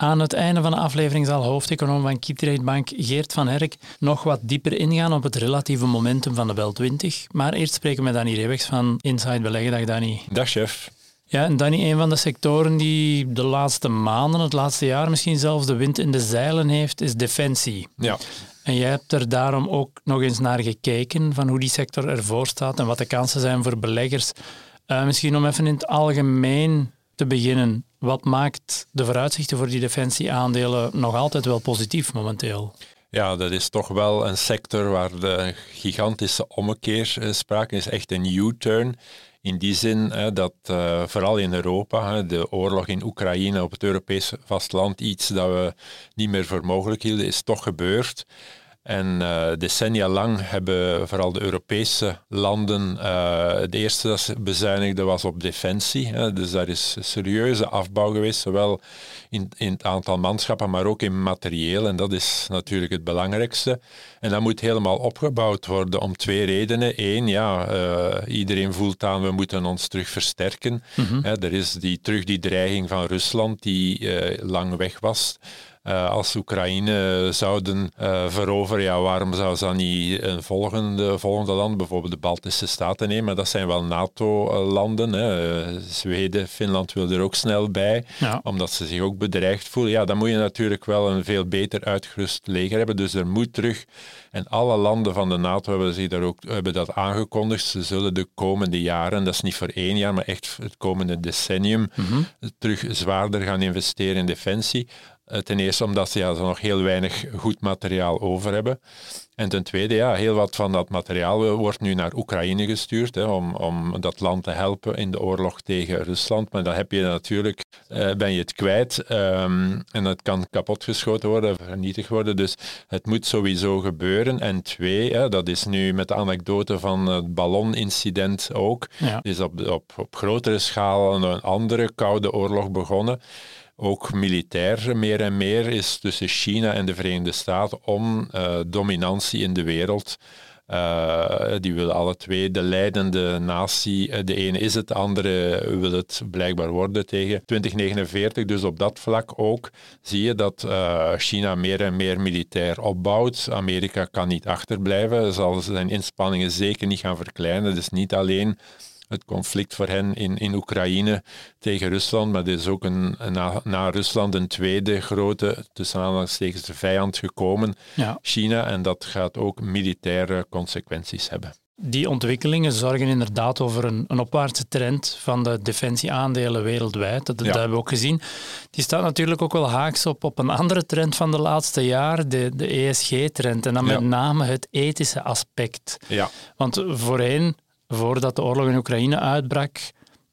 Aan het einde van de aflevering zal hoofdeconoom van Keytrade Bank Geert van Herk nog wat dieper ingaan op het relatieve momentum van de Bel 20. Maar eerst spreken we met Danny Rewex van Inside Beleggen. Dag Danny. Dag chef. Ja, en Danny, een van de sectoren die de laatste maanden, het laatste jaar misschien zelfs de wind in de zeilen heeft, is defensie. Ja. En jij hebt er daarom ook nog eens naar gekeken van hoe die sector ervoor staat en wat de kansen zijn voor beleggers. Uh, misschien om even in het algemeen te beginnen. Wat maakt de vooruitzichten voor die defensieaandelen nog altijd wel positief momenteel? Ja, dat is toch wel een sector waar de gigantische ommekeer uh, sprake is. Echt een U-turn. In die zin dat uh, vooral in Europa, de oorlog in Oekraïne op het Europese vasteland, iets dat we niet meer voor mogelijk hielden, is toch gebeurd. En uh, decennia lang hebben vooral de Europese landen, uh, het eerste dat ze bezuinigden was op defensie. Hè. Dus daar is serieuze afbouw geweest, zowel in, in, het aantal manschappen, maar ook in materieel. En dat is natuurlijk het belangrijkste. En dat moet helemaal opgebouwd worden om twee redenen. Eén, ja, uh, iedereen voelt aan, we moeten ons terug versterken. Mm -hmm. hè, er is die, terug die dreiging van Rusland die lang weg was. Uh, als Oekraïne zouden uh, veroveren, ja, waarom zou ze dan niet een volgende, volgende land, bijvoorbeeld de Baltische Staten nemen? Dat zijn wel NATO-landen. Zweden, Finland wil er ook snel bij, ja. omdat ze zich ook bedreigd voelen. Ja, dan moet je natuurlijk wel een veel beter uitgerust leger hebben. Dus er moet terug. En alle landen van de NATO hebben, zich daar ook, hebben dat aangekondigd. Ze zullen de komende jaren, dat is niet voor één jaar, maar echt het komende decennium, mm -hmm. terug zwaarder gaan investeren in defensie. Ten eerste omdat ze, ja, nog heel weinig goed materiaal over hebben. En ten tweede, ja, heel wat van dat materiaal wordt nu naar Oekraïne gestuurd hè, om, om dat land te helpen in de oorlog tegen Rusland. Maar dan heb je natuurlijk, uh, ben je het kwijt um, en het kan kapotgeschoten worden, vernietigd worden. Dus het moet sowieso gebeuren. En twee, hè, dat is nu met de anekdote van het ballonincident ook, ja. is op, op, op grotere schaal een andere koude oorlog begonnen ook militair meer en meer is tussen China en de Verenigde Staten om uh, dominantie in de wereld. Uh, die willen alle twee de leidende natie. De ene is het, de andere wil het blijkbaar worden tegen 2049. Dus op dat vlak ook zie je dat China meer en meer militair opbouwt. Amerika kan niet achterblijven, zal zijn inspanningen zeker niet gaan verkleinen. Dus niet alleen het conflict voor hen in, in Oekraïne tegen Rusland, maar dit is ook een, na, na Rusland een tweede grote, tussen aanhalingstekens, vijand gekomen, ja. China, en dat gaat ook militaire consequenties hebben. Die ontwikkelingen zorgen inderdaad over een, een opwaartse trend van de defensieaandelen wereldwijd. Dat, dat ja. hebben we ook gezien. Die staat natuurlijk ook wel haaks op, op een andere trend van de laatste jaren, de, de ESG-trend. En dan met name het ethische aspect. Ja. Want voorheen voordat de oorlog in Oekraïne uitbrak,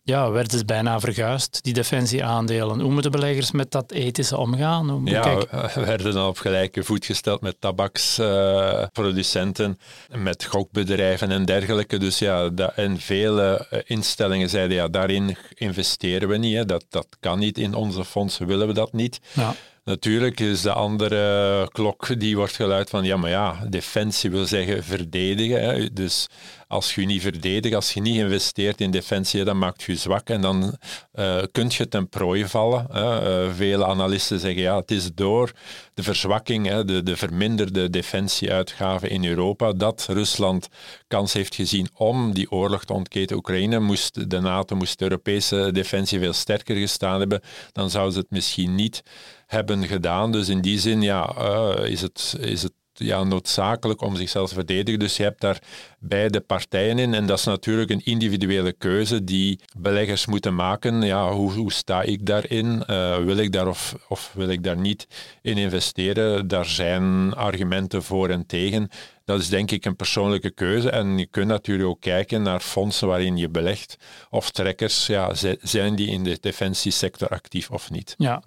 ja, werden ze bijna verguisd, die defensieaandelen. Hoe moeten beleggers met dat ethische omgaan? Hoe, ja, we werden dan op gelijke voet gesteld met tabaksproducenten, uh, met gokbedrijven en dergelijke. Dus ja, dat, en vele instellingen zeiden, ja, daarin investeren we niet. Hè. Dat, dat kan niet in onze fondsen, willen we dat niet. Ja. Natuurlijk is de andere klok die wordt geluid van ja, maar ja, defensie wil zeggen verdedigen. Hè. Dus als je niet verdedigt, als je niet investeert in defensie, dan maakt je zwak en dan uh, kun je ten prooi vallen. Hè. Uh, vele analisten zeggen ja, het is door de verzwakking, hè, de, de verminderde defensieuitgaven in Europa, dat Rusland kans heeft gezien om die oorlog te ontketen. Oekraïne moest, de NATO moest de Europese defensie veel sterker gestaan hebben, dan zouden ze het misschien niet hebben gedaan. Dus in die zin ja, uh, is, het, is het ja, noodzakelijk om zichzelf te verdedigen. Dus je hebt daar beide partijen in. En dat is natuurlijk een individuele keuze die beleggers moeten maken. Ja, hoe, hoe sta ik daarin? Uh, wil ik daar of, of wil ik daar niet in investeren? Daar zijn argumenten voor en tegen. Dat is denk ik een persoonlijke keuze. En je kunt natuurlijk ook kijken naar fondsen waarin je belegt. Of trekkers, ja, zijn die in de defensiesector actief of niet? Ja.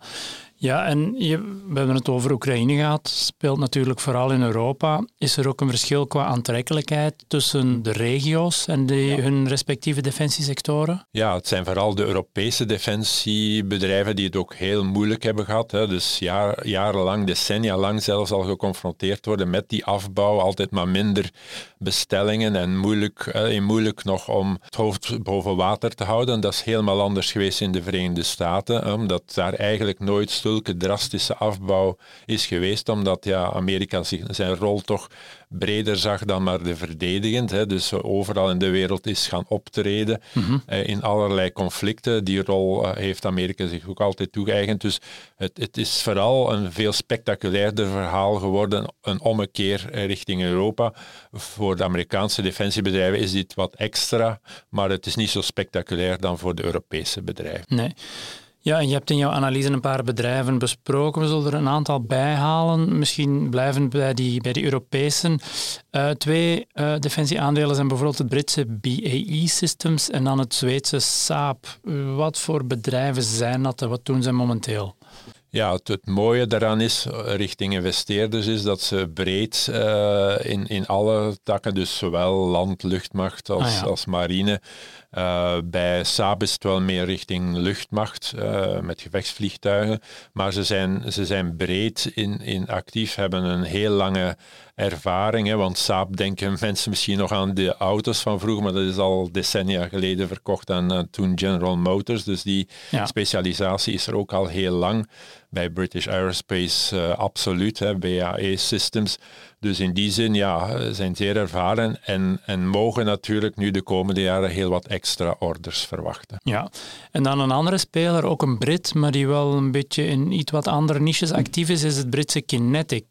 Ja, en je, we hebben het over Oekraïne gehad, speelt natuurlijk vooral in Europa. Is er ook een verschil qua aantrekkelijkheid tussen de regio's en de, hun respectieve defensiesectoren? Ja, het zijn vooral de Europese defensiebedrijven die het ook heel moeilijk hebben gehad. Hè. Dus jaar, jarenlang, decennia lang zelfs al geconfronteerd worden met die afbouw, altijd maar minder bestellingen en moeilijk, eh, moeilijk nog om het hoofd boven water te houden. Dat is helemaal anders geweest in de Verenigde Staten, omdat daar eigenlijk nooit zulke drastische afbouw is geweest, omdat ja, Amerika zijn rol toch breder zag dan maar de verdedigend. Hè. Dus overal in de wereld is gaan optreden mhm. eh, in allerlei conflicten. Die rol eh, heeft Amerika zich ook altijd toegeëigend. Dus het, het, is vooral een veel spectaculairder verhaal geworden, een ommekeer eh, richting Europa. Voor de Amerikaanse defensiebedrijven is dit wat extra, maar het is niet zo spectaculair dan voor de Europese bedrijven. Nee. Ja, en je hebt in jouw analyse een paar bedrijven besproken. We zullen er een aantal bijhalen. Misschien blijven bij die, bij die Europese. Uh, twee uh, defensieaandelen zijn bijvoorbeeld het Britse BAE Systems en dan het Zweedse Saab. Wat voor bedrijven zijn dat en wat doen ze momenteel? Ja, het, het, mooie daaraan is, eh, richting investeerders, is dat ze breed uh, in, in alle takken, dus zowel land, luchtmacht als, ah, als marine, uh, bij Saab is het wel meer richting luchtmacht uh, met gevechtsvliegtuigen, maar ze zijn, ze zijn breed in, in actief, hebben een heel lange ervaring. Hè, want Saab denken mensen misschien nog aan de auto's van vroeger, maar dat is al decennia geleden verkocht aan uh, toen General Motors. Dus die specialisatie is er ook al heel lang. Bij British Aerospace uh, absoluut, BAE Systems. Dus in die zin ja, zijn zeer ervaren en, en mogen natuurlijk nu de komende jaren heel wat extra orders verwachten. Ja, en dan een andere speler, ook een Brit, maar die wel een beetje in iets wat andere niches actief is, is het Britse Kinetic.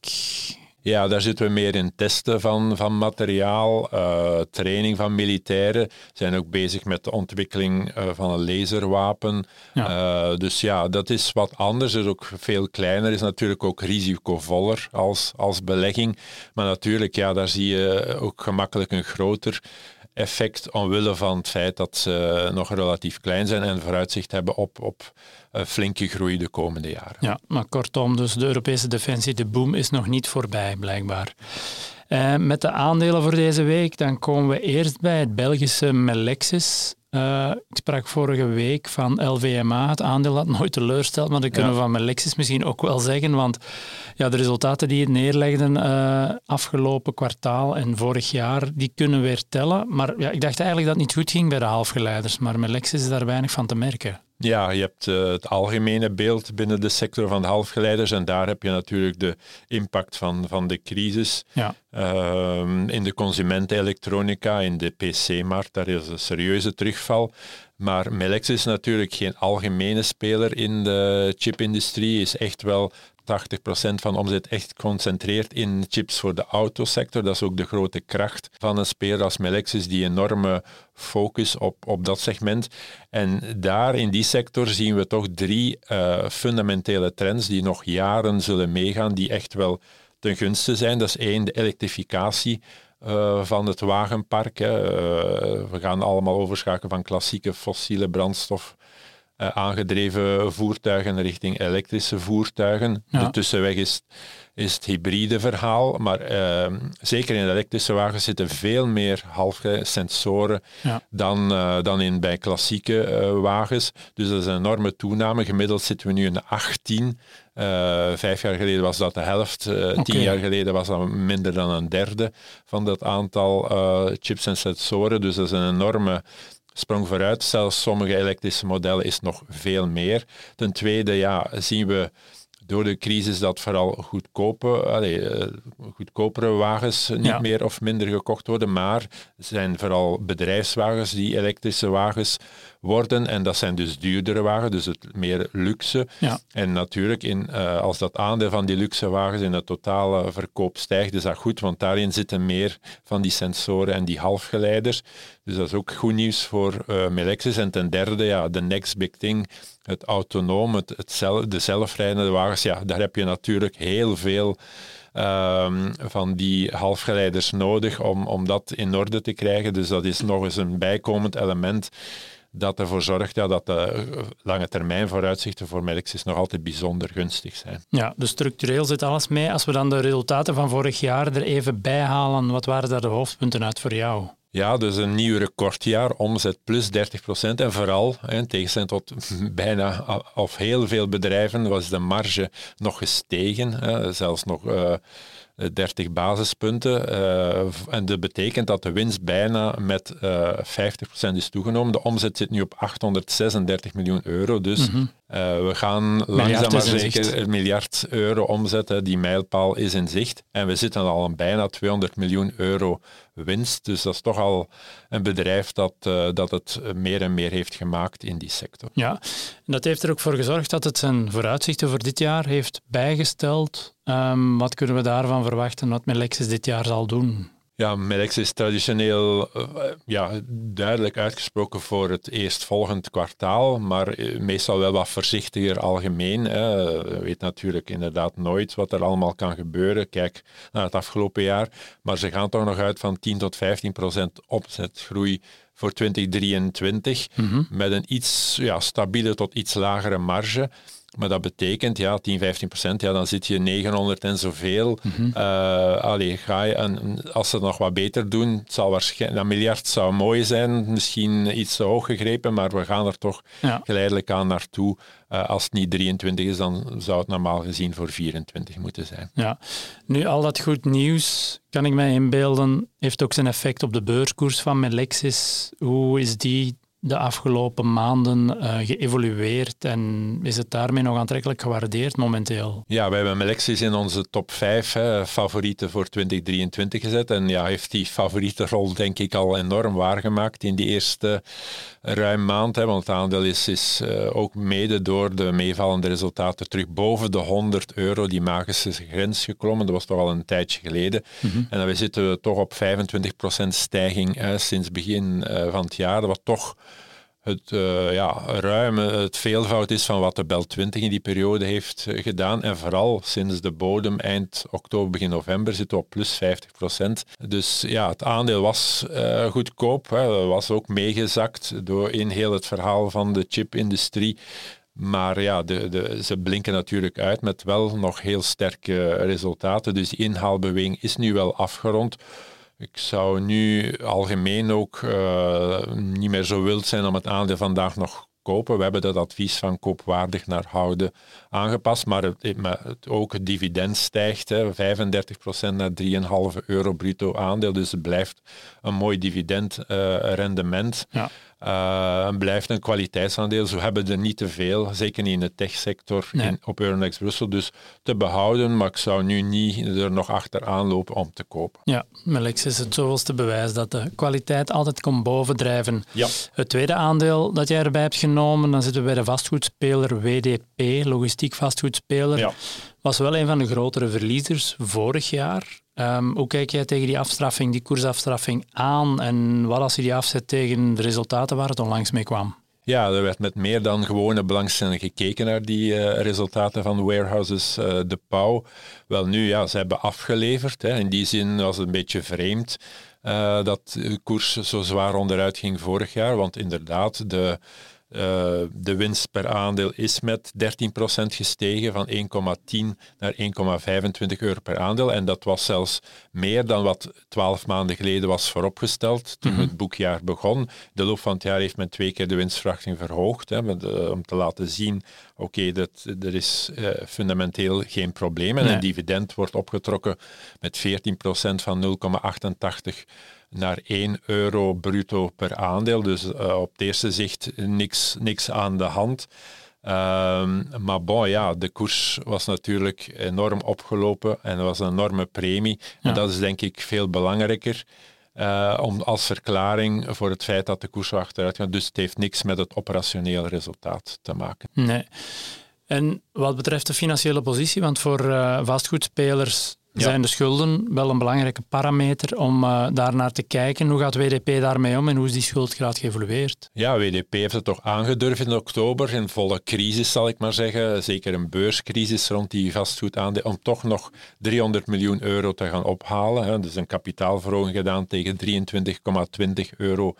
Ja, daar zitten we meer in testen van, van materiaal, uh, training van militairen. zijn ook bezig met de ontwikkeling uh, van een laserwapen. Ja. Uh, dus ja, dat is wat anders. is ook veel kleiner, is natuurlijk ook risicovoller als, als belegging. Maar natuurlijk, ja, daar zie je ook gemakkelijk een groter effect omwille van het feit dat ze nog relatief klein zijn en vooruitzicht hebben op, op flinke groei de komende jaren. Ja, maar kortom, dus de Europese defensie, de boom is nog niet voorbij, blijkbaar. Uh, met de aandelen voor deze week, dan komen we eerst bij het Belgische Melexis. Uh, ik sprak vorige week van LVMA, het aandeel dat nooit teleurstelt, maar dat kunnen we van Melexis misschien ook wel zeggen, want ja, de resultaten die het neerlegden uh, afgelopen kwartaal en vorig jaar, die kunnen weer tellen. Maar ja, ik dacht eigenlijk dat het niet goed ging bij de halfgeleiders, maar Melexis is daar weinig van te merken. Ja, je hebt uh, het algemene beeld binnen de sector van de halfgeleiders en daar heb je natuurlijk de impact van, van de crisis. Ja. Uh, in de consumentenelektronica, in de PC-markt, daar is een serieuze terugval. Maar Melex is natuurlijk geen algemene speler in de chipindustrie, is echt wel 80% van omzet echt concentreert in chips voor de autosector. Dat is ook de grote kracht van een speler als Melexis, die enorme focus op, op dat segment. En daar in die sector zien we toch drie uh, fundamentele trends die nog jaren zullen meegaan, die echt wel ten gunste zijn. Dat is één, de elektrificatie. Uh, van het wagenpark. Hè. Uh, we gaan allemaal overschakelen van klassieke fossiele brandstof uh, aangedreven voertuigen richting elektrische voertuigen. De tussenweg is, is het hybride verhaal, maar uh, zeker in elektrische wagens zitten veel meer halfsensoren ja. dan, uh, dan in, bij klassieke wagens. Dus dat is een enorme toename. Gemiddeld zitten we nu in 18. vijf jaar geleden was dat de helft. Okay. Tien jaar geleden was dat minder dan een derde van dat aantal chips en sensoren. Dus dat is een enorme sprong vooruit. Zelfs sommige elektrische modellen is nog veel meer. Ten tweede ja, zien we door de crisis dat vooral goedkope, allez, eh, goedkopere wagens niet meer of minder gekocht worden, maar zijn vooral bedrijfswagens die elektrische wagens worden. En dat zijn dus duurdere wagens, dus het meer luxe. Ja. En natuurlijk, in, uh, als dat aandeel van die luxe wagens in het totale verkoop stijgt, is dat goed, want daarin zitten meer van die sensoren en die halfgeleiders. Dus dat is ook goed nieuws voor uh, Melexis. En ten derde, ja, de next big thing, het autonoom, het, het zelf, de zelfrijdende wagens, ja, daar heb je natuurlijk heel veel um, van die halfgeleiders nodig om, om dat in orde te krijgen. Dus dat is nog eens een bijkomend element dat ervoor zorgt ja, dat de lange termijn vooruitzichten voor Melexis nog altijd bijzonder gunstig zijn. Ja, dus structureel zit alles mee. Als we dan de resultaten van vorig jaar er even bij halen, wat waren daar de hoofdpunten uit voor jou? Ja, dus een nieuw recordjaar, omzet plus 30 procent. En vooral, in tegenstelling tot bijna of heel veel bedrijven, was de marge nog gestegen, hè, zelfs nog... Uh, 30 basispunten. Uh, en dat betekent dat de winst bijna met uh, eh, 50% is toegenomen. De omzet zit nu op 836 miljoen euro. Dus mm we gaan langzaam maar zeker een miljard euro omzetten. Die mijlpaal is in zicht. En we zitten al aan bijna 200 miljoen euro winst. Dus dat is toch al een bedrijf dat, dat het meer en meer heeft gemaakt in die sector. Ja, en dat heeft er ook voor gezorgd dat het zijn vooruitzichten voor dit jaar heeft bijgesteld. Um, wat kunnen we daarvan verwachten wat Melexis dit jaar zal doen? Ja, Melex is traditioneel uh, ja, duidelijk uitgesproken voor het eerstvolgend kwartaal, maar eh, meestal wel wat voorzichtiger algemeen. Hè. Je weet natuurlijk inderdaad nooit wat er allemaal kan gebeuren. Kijk naar het afgelopen jaar, maar ze gaan toch nog uit van 10 tot 15 procent opzetgroei voor 2023, mm -hmm. met een iets ja, stabiele tot iets lagere marge. Maar dat betekent, ja, 10, 15 procent, ja, dan zit je 900 en zoveel. Mm -hmm. uh, allee, ga je, en als ze het nog wat beter doen, het zal waarschijnlijk, een miljard zou mooi zijn, misschien iets te hoog gegrepen, maar we gaan er toch ja. geleidelijk aan naartoe. Uh, als het niet 23 is, dan zou het normaal gezien voor 24 moeten zijn. Ja, nu al dat goed nieuws, kan ik mij inbeelden, heeft ook zijn effect op de beurskoers van Melexis. Hoe is die de afgelopen maanden uh, geëvolueerd en is het daarmee nog aantrekkelijk gewaardeerd momenteel? Ja, wij hebben Melexis in onze top 5 hè, favorieten voor 2023 gezet en ja, heeft die favoriete rol denk ik al enorm waargemaakt in die eerste ruim maand, hè, want het aandeel is, is uh, ook mede door de meevallende resultaten terug boven de 100 euro, die magische grens geklommen. Dat was toch al een tijdje geleden. Mm -hmm. En dan zitten we toch op 25% stijging uh, sinds begin van het jaar, wat toch het uh, ja, ruime, het veelvoud is van wat de Bel 20 in die periode heeft uh, gedaan. En vooral sinds de bodem eind oktober, begin november zitten we op plus 50 procent. Dus ja, het aandeel was uh, goedkoop, hè, was ook meegezakt door in heel het verhaal van de chipindustrie. Maar ja, de, de, ze blinken natuurlijk uit met wel nog heel sterke resultaten. Dus die inhaalbeweging is nu wel afgerond. Ik zou nu algemeen ook uh, niet meer zo wild zijn om het aandeel vandaag nog kopen. We hebben dat advies van koopwaardig naar houden aangepast, maar het, ook het dividend stijgt, hè, 35% naar 3,5 euro bruto aandeel, dus het blijft een mooi dividendrendement. Ja. Uh, blijft een kwaliteitsaandeel. Zo hebben er niet te veel, zeker niet in de techsector nee. in, op Euronext Brussel. Dus te behouden, maar ik zou nu niet er nog achteraan lopen om te kopen. Ja, Melex is het zoveelste bewijs dat de kwaliteit altijd komt bovendrijven. Ja. Het tweede aandeel dat jij erbij hebt genomen, dan zitten we bij de vastgoedspeler WDP, logistiek vastgoedspeler. Ja. Was wel een van de grotere verliezers vorig jaar. Um, hoe kijk jij tegen die afstraffing, die koersafstraffing aan en wat als je die afzet tegen de resultaten waar het onlangs mee kwam? Ja, er werd met meer dan gewone belangstelling gekeken naar die uh, resultaten van warehouses uh, de Pauw. Wel nu, ja, ze hebben afgeleverd. Hè. In die zin was het een beetje vreemd uh, dat de koers zo zwaar onderuit ging vorig jaar, want inderdaad, de uh, de winst per aandeel is met 13% gestegen van 1,10 naar 1,25 euro per aandeel. En dat was zelfs meer dan wat 12 maanden geleden was vooropgesteld toen mm -hmm. het boekjaar begon. De loop van het jaar heeft men twee keer de winstverwachting verhoogd hè, met, uh, om te laten zien, oké, okay, er is uh, fundamenteel geen probleem. En nee. een dividend wordt opgetrokken met 14% van 0,88 naar 1 euro bruto per aandeel. Dus uh, op het eerste zicht niks, niks aan de hand. Um, maar bon, ja, de koers was natuurlijk enorm opgelopen en er was een enorme premie. Ja. En dat is denk ik veel belangrijker. Uh, om, als verklaring voor het feit dat de koers achteruit gaat. Dus het heeft niks met het operationeel resultaat te maken. Nee. En wat betreft de financiële positie, want voor uh, vastgoedspelers. Zijn de schulden wel een belangrijke parameter om uh, daar naar te kijken. Hoe gaat WDP daarmee om en hoe is die schuldgraad geëvolueerd? Ja, WDP heeft het toch aangedurfd in oktober, in volle crisis zal ik maar zeggen, zeker een beurscrisis rond die vastgoedaandeel, om toch nog 300 miljoen euro te gaan ophalen. Hè. Dus een kapitaalverhoging gedaan tegen 23,20 euro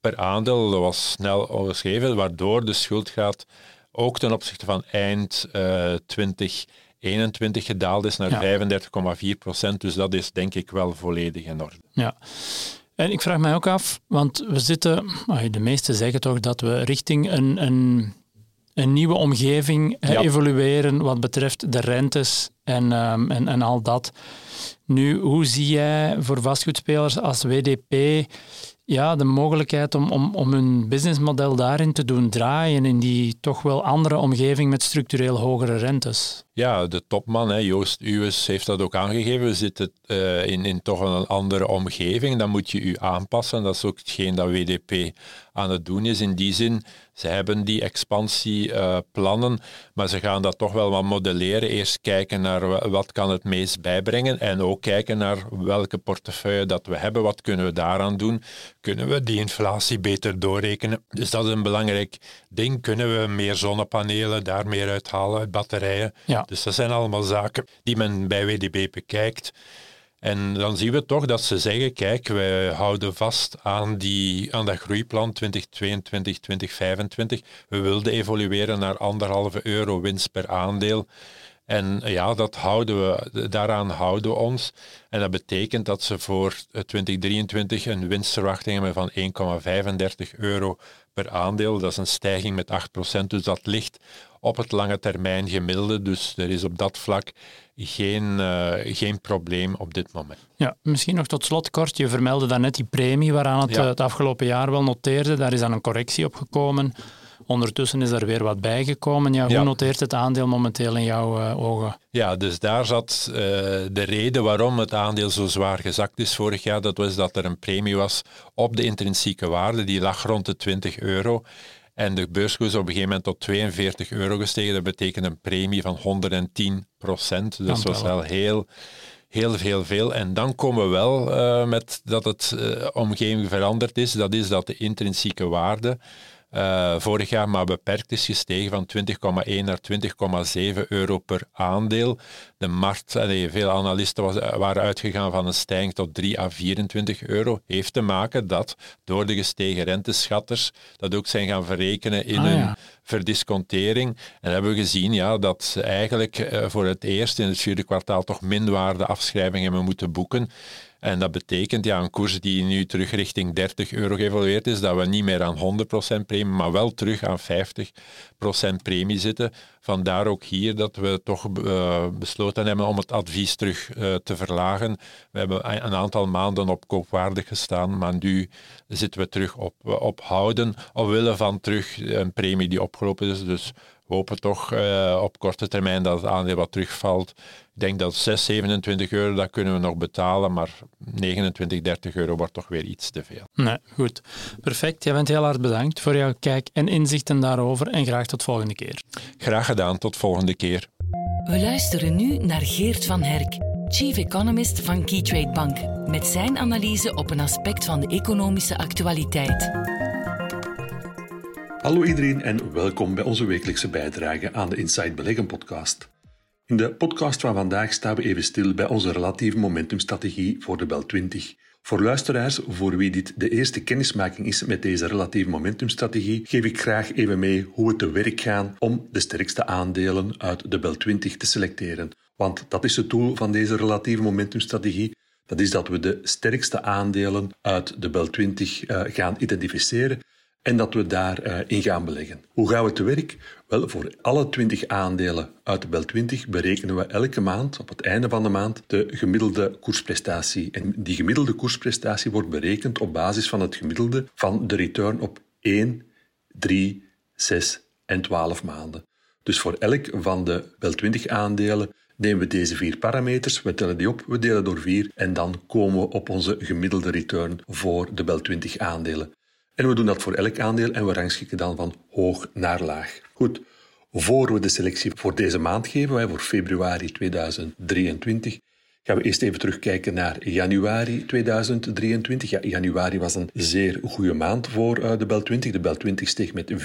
per aandeel. Dat was snel overschreven, waardoor de schuldgraad ook ten opzichte van eind uh, 2021 gedaald is naar 35,4 procent. Dus dat is denk ik wel volledig in orde. Ja. En ik vraag mij ook af, want we zitten, de meesten zeggen toch dat we richting een, een, een nieuwe omgeving evolueren wat betreft de rentes en, um, en, en al dat. Nu, hoe zie jij voor vastgoedspelers als WDP ja, de mogelijkheid om, om, om hun businessmodel daarin te doen draaien, in die toch wel andere omgeving met structureel hogere rentes? Ja, de topman, hè, Joost Uwes, heeft dat ook aangegeven. We zitten uh, in, in toch een andere omgeving. Dan moet je je aanpassen. Dat is ook hetgeen dat WDP aan het doen is. In die zin, ze hebben die expansieplannen, uh, maar ze gaan dat toch wel wat modelleren. Eerst kijken naar wat kan het meest bijbrengen en ook kijken naar welke portefeuille dat we hebben. Wat kunnen we daaraan doen? Kunnen we die inflatie beter doorrekenen? Dus dat is een belangrijk ding. Kunnen we meer zonnepanelen daar meer uithalen uit batterijen? Ja. Dus dat zijn allemaal zaken die men bij WDB bekijkt. En dan zien we toch dat ze zeggen, kijk, wij houden vast aan, die, aan dat groeiplan 2022, 2025. We wilden evolueren naar anderhalve euro winst per aandeel. En ja, dat houden we, daaraan houden we ons. En dat betekent dat ze voor 2023 een winstverwachting hebben van 1,35 euro per aandeel. Dat is een stijging met 8%. Dus dat ligt op het lange termijn gemiddelde. Dus er is op dat vlak geen, uh, geen probleem op dit moment. Ja, misschien nog tot slot kort. Je vermeldde daarnet die premie waaraan het, het afgelopen jaar wel noteerde. Daar is dan een correctie op gekomen. Ondertussen is er weer wat bijgekomen. Ja, hoe noteert het aandeel momenteel in jouw uh, ogen? Ja, dus daar zat uh, de reden waarom het aandeel zo zwaar gezakt is vorig jaar. Dat was dat er een premie was op de intrinsieke waarde. Die lag rond de 20 euro. En de beurskoers op een gegeven moment tot 42 euro gestegen. Dat betekent een premie van 110 procent. Dus dat was wel heel, heel, heel veel. En dan komen we wel uh, met dat het uh, omgeving veranderd is. Dat is dat de intrinsieke waarde uh, vorig jaar maar beperkt is gestegen van 20,1 naar 20,7 euro per aandeel. De markt, allee, veel analisten was, waren uitgegaan van een stijging tot 3 à 24 euro. Heeft te maken dat door de gestegen renteschatters dat ook zijn gaan verrekenen in ah, hun verdiscontering. En hebben we gezien ja, dat ze eigenlijk uh, voor het eerst in het vierde kwartaal toch minwaarde afschrijvingen hebben moeten boeken. En dat betekent ja, een koers die nu terug richting 30 euro geëvalueerd is, dat we niet meer aan 100% premie, maar wel terug aan 50% premie zitten. Vandaar ook hier dat we toch uh, besloten hebben om het advies terug uh, te verlagen. We hebben een aantal maanden op koopwaardig gestaan, maar nu zitten we terug op, op houden, omwille van terug een premie die opgelopen is. Dus we hopen toch uh, op korte termijn dat het aandeel wat terugvalt. Ik denk dat 6, 27 euro, dat kunnen we nog betalen, maar 29, 30 euro wordt toch weer iets te veel. Nee, goed. Perfect. Jij bent heel hard bedankt voor jouw kijk en inzichten daarover en graag tot volgende keer. Graag gedaan, tot volgende keer. We luisteren nu naar Geert van Herk, Chief Economist van Keytrade Bank, met zijn analyse op een aspect van de economische actualiteit. Hallo iedereen en welkom bij onze wekelijkse bijdrage aan de Inside Beleggen podcast. In de podcast van vandaag staan we even stil bij onze relatieve momentumstrategie voor de Bel 20. Voor luisteraars voor wie dit de eerste kennismaking is met deze relatieve momentumstrategie, geef ik graag even mee hoe we te werk gaan om de sterkste aandelen uit de Bel 20 te selecteren. Want dat is het doel van deze relatieve momentumstrategie. Dat is dat we de sterkste aandelen uit de Bel 20 uh, gaan identificeren en dat we daarin uh, in gaan beleggen. Hoe gaan we te werk? Wel, voor alle 20 aandelen uit de Bel 20 berekenen we elke maand, op het einde van de maand, de gemiddelde koersprestatie. En die gemiddelde koersprestatie wordt berekend op basis van het gemiddelde van de return op 1, 3, 6 en 12 maanden. Dus voor elk van de Bel 20 aandelen nemen we deze vier parameters, we tellen die op, we delen door 4 en dan komen we op onze gemiddelde return voor de Bel 20 aandelen. En we doen dat voor elk aandeel en we rangschikken dan van hoog naar laag. Goed, voor we de selectie voor deze maand geven, voor februari 2023, gaan we eerst even terugkijken naar januari 2023. Ja, januari was een zeer goede maand voor eh, de Bel 20. De Bel 20 steeg met 4,31%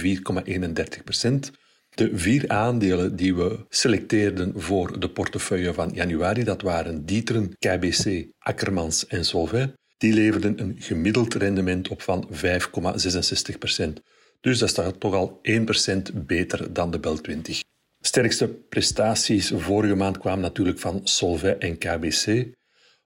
De vier aandelen die we selecteerden voor de portefeuille van januari, dat waren Dieteren, KBC, Akkermans en Solvay. Die leverden een gemiddeld rendement op van 5,66%. Dus dat staat toch al 1% beter dan de Bel 20. Sterkste prestaties vorige maand kwamen natuurlijk van Solvay en KBC.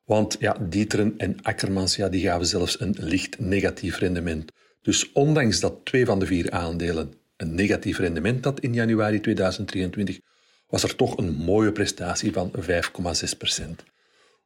Want ja, Dieteren en Akkermans ja, die gaven zelfs een licht negatief rendement. Dus ondanks dat twee van de vier aandelen een negatief rendement had in januari 2023, was er toch een mooie prestatie van 5,6%.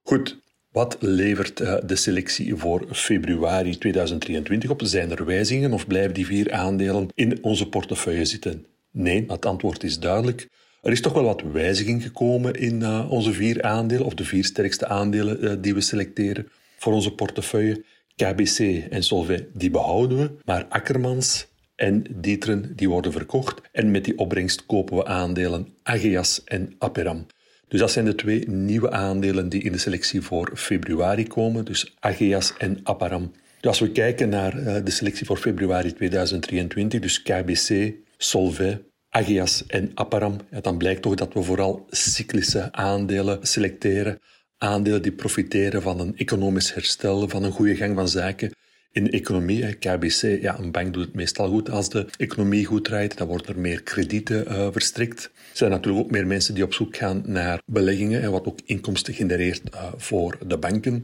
Goed, wat levert eh, de selectie voor februari 2023 op? Zijn er wijzigingen of blijven die vier aandelen in onze portefeuille zitten? Nee, het antwoord is duidelijk. Er is toch wel wat wijziging gekomen in uh, onze vier aandelen, of de vier sterkste aandelen uh, die we selecteren voor onze portefeuille. KBC en Solvay, die behouden we, maar Akkermans en Dieteren, die worden verkocht. En met die opbrengst kopen we aandelen Ageas en Aperam. Dus dat zijn de twee nieuwe aandelen die in de selectie voor februari komen, dus Ageas en Aparam. Dus als we kijken naar uh, de selectie voor februari 2023, dus KBC, Solvay, Agias en Aparam, ja, dan blijkt toch dat we vooral cyclische aandelen selecteren. Aandelen die profiteren van een economisch herstel, van een goede gang van zaken in de economie. KBC, ja, een bank doet het meestal goed als de economie goed draait. Dan worden er meer kredieten uh, verstrikt. Er zijn natuurlijk ook meer mensen die op zoek gaan naar beleggingen, en wat ook inkomsten genereert uh, voor de banken.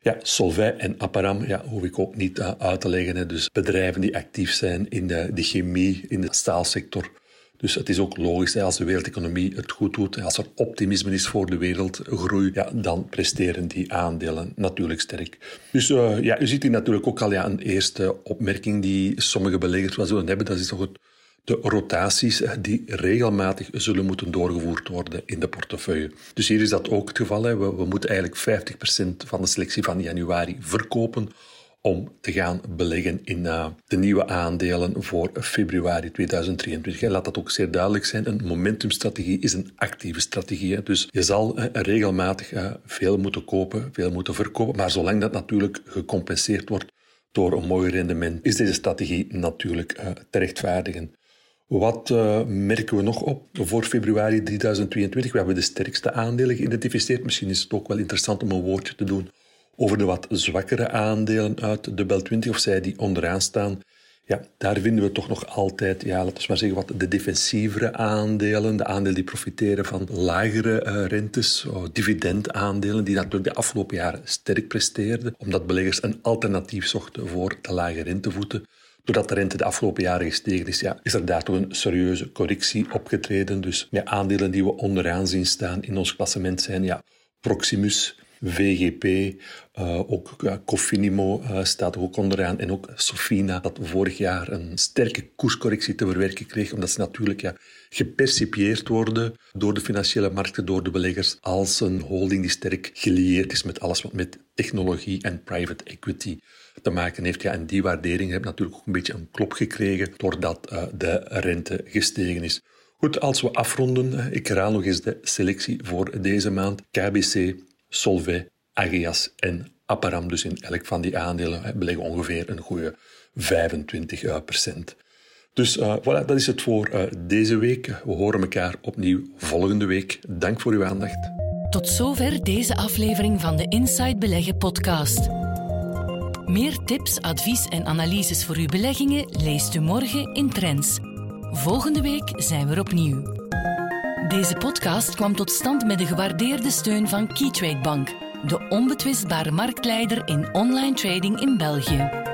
Ja, Solvay en Aparam ja, hoef ik ook niet uh, uit te leggen. Hè. Dus bedrijven die actief zijn in de, de chemie, in de staalsector. Dus het is ook logisch, als de wereldeconomie het goed doet, als er optimisme is voor de wereldgroei, ja, dan presteren die aandelen natuurlijk sterk. Dus uh, ja, u ziet hier natuurlijk ook al ja, een eerste opmerking die sommige beleggers wel zullen hebben. Dat is toch het, de rotaties die regelmatig zullen moeten doorgevoerd worden in de portefeuille. Dus hier is dat ook het geval. We, we moeten eigenlijk 50% van de selectie van januari verkopen om te gaan beleggen in uh, de nieuwe aandelen voor februari 2023. Laat dat ook zeer duidelijk zijn. Een momentumstrategie is een actieve strategie. Dus je zal uh, regelmatig uh, veel moeten kopen, veel moeten verkopen. Maar zolang dat natuurlijk gecompenseerd wordt door een mooi rendement, is deze strategie natuurlijk te rechtvaardigen. Wat merken we nog op voor februari 2022? We hebben de sterkste aandelen geïdentificeerd. Misschien is het ook wel interessant om een woordje te doen over de wat zwakkere aandelen uit de Bel 20, of zij die onderaan staan. Ja, daar vinden we toch nog altijd, ja, laten we maar zeggen, wat de defensievere aandelen, de aandelen die profiteren van lagere uh, rentes, oh, dividendaandelen, die natuurlijk de afgelopen jaren sterk presteerden, omdat beleggers een alternatief zochten voor de lage rentevoeten. Doordat de rente de afgelopen jaren gestegen is, ja, is er daar toch een serieuze correctie opgetreden. Dus ja, aandelen die we onderaan zien staan in ons klassement zijn ja, Proximus, VGP, uh, ook uh, Cofinimo uh, staat ook onderaan en ook Sofina, dat vorig jaar een sterke koerscorrectie te verwerken kreeg, omdat ze natuurlijk ja, gepercipieerd worden door de financiële markten, door de beleggers, als een holding die sterk gelieerd is met alles wat met technologie en private equity te maken heeft. Ja, en die waardering heeft natuurlijk ook een beetje een klop gekregen doordat de rente gestegen is. Goed, als we afronden, ik herhaal nog eens de selectie voor deze maand. KBC, Solvay, Ageas en Aparam. Dus in elk van die aandelen beleggen ongeveer een goede 25 procent. Dus uh, voilà, dat is het voor uh, deze week. We horen elkaar opnieuw volgende week. Dank voor uw aandacht. Tot zover deze aflevering van de Inside Beleggen podcast. Meer tips, advies en analyses voor uw beleggingen leest u morgen in Trends. Volgende week zijn we er opnieuw. Deze podcast kwam tot stand met de gewaardeerde steun van Keytrade Bank, de onbetwistbare marktleider in online trading in België.